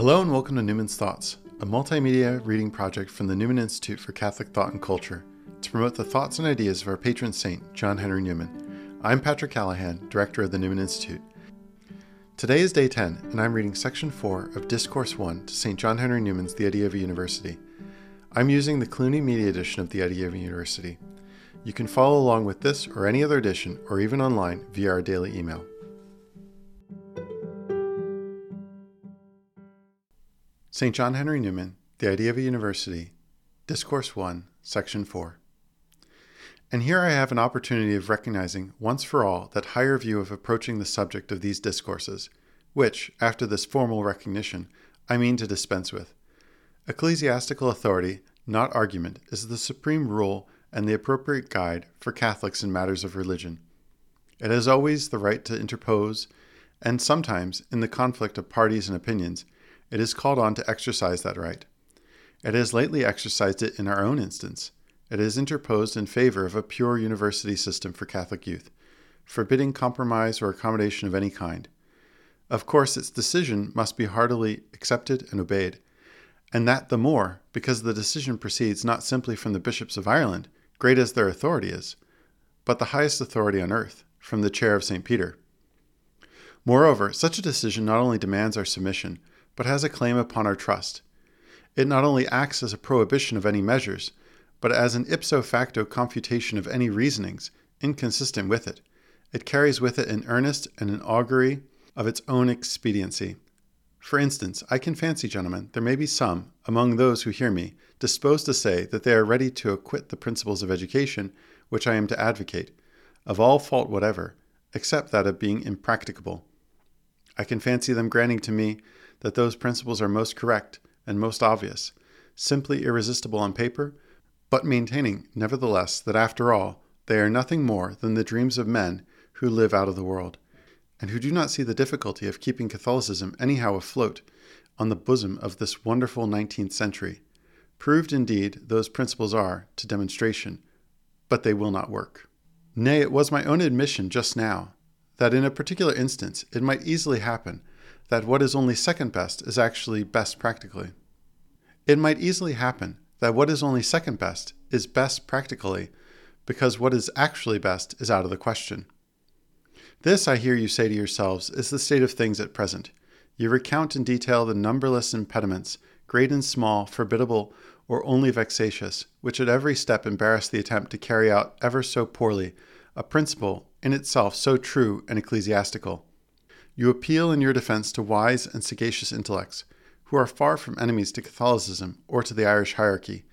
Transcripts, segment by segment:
Hello and welcome to Newman's Thoughts, a multimedia reading project from the Newman Institute for Catholic Thought and Culture to promote the thoughts and ideas of our patron saint, John Henry Newman. I'm Patrick Callahan, director of the Newman Institute. Today is day 10, and I'm reading section 4 of Discourse 1 to St. John Henry Newman's The Idea of a University. I'm using the Cluny Media edition of The Idea of a University. You can follow along with this or any other edition, or even online via our daily email. St. John Henry Newman, The Idea of a University, Discourse 1, Section 4. And here I have an opportunity of recognizing once for all that higher view of approaching the subject of these discourses, which, after this formal recognition, I mean to dispense with. Ecclesiastical authority, not argument, is the supreme rule and the appropriate guide for Catholics in matters of religion. It has always the right to interpose, and sometimes, in the conflict of parties and opinions, it is called on to exercise that right. It has lately exercised it in our own instance. It has interposed in favor of a pure university system for Catholic youth, forbidding compromise or accommodation of any kind. Of course, its decision must be heartily accepted and obeyed, and that the more because the decision proceeds not simply from the bishops of Ireland, great as their authority is, but the highest authority on earth, from the chair of St. Peter. Moreover, such a decision not only demands our submission, but has a claim upon our trust. It not only acts as a prohibition of any measures, but as an ipso facto confutation of any reasonings inconsistent with it. It carries with it an earnest and an augury of its own expediency. For instance, I can fancy, gentlemen, there may be some, among those who hear me, disposed to say that they are ready to acquit the principles of education which I am to advocate, of all fault whatever, except that of being impracticable. I can fancy them granting to me that those principles are most correct and most obvious, simply irresistible on paper, but maintaining, nevertheless, that after all, they are nothing more than the dreams of men who live out of the world, and who do not see the difficulty of keeping Catholicism anyhow afloat on the bosom of this wonderful nineteenth century. Proved indeed those principles are to demonstration, but they will not work. Nay, it was my own admission just now that in a particular instance it might easily happen that what is only second best is actually best practically. It might easily happen that what is only second best is best practically because what is actually best is out of the question. This, I hear you say to yourselves, is the state of things at present. You recount in detail the numberless impediments, great and small, formidable or only vexatious, which at every step embarrass the attempt to carry out ever so poorly a principle in itself so true and ecclesiastical. You appeal in your defense to wise and sagacious intellects, who are far from enemies to Catholicism or to the Irish hierarchy.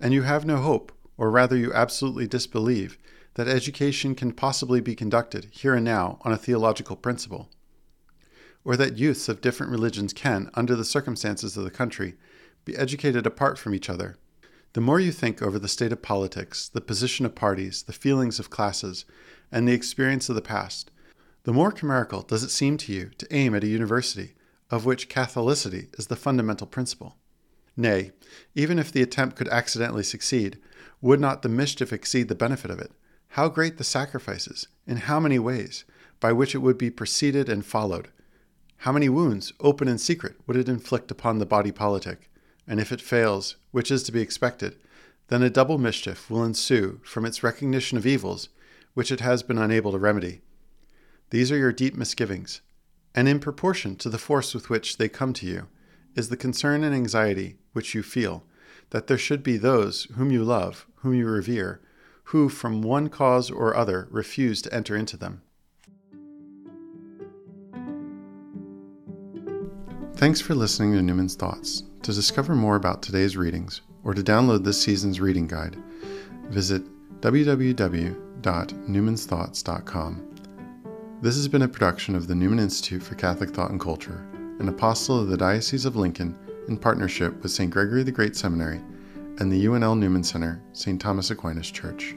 And you have no hope, or rather you absolutely disbelieve, that education can possibly be conducted here and now on a theological principle, or that youths of different religions can, under the circumstances of the country, be educated apart from each other. The more you think over the state of politics, the position of parties, the feelings of classes, and the experience of the past, the more chimerical does it seem to you to aim at a university of which Catholicity is the fundamental principle. Nay, even if the attempt could accidentally succeed, would not the mischief exceed the benefit of it? How great the sacrifices, in how many ways, by which it would be preceded and followed? How many wounds, open and secret, would it inflict upon the body politic? And if it fails, which is to be expected, then a double mischief will ensue from its recognition of evils which it has been unable to remedy these are your deep misgivings, and in proportion to the force with which they come to you is the concern and anxiety which you feel that there should be those whom you love, whom you revere, who from one cause or other refuse to enter into them. Thanks for listening to Newman's Thoughts. To discover more about today's readings or to download this season's reading guide, visit www.newmansthoughts.com. This has been a production of the Newman Institute for Catholic Thought and Culture, an apostle of the Diocese of Lincoln in partnership with St. Gregory the Great Seminary and the UNL Newman Center, St. Thomas Aquinas Church.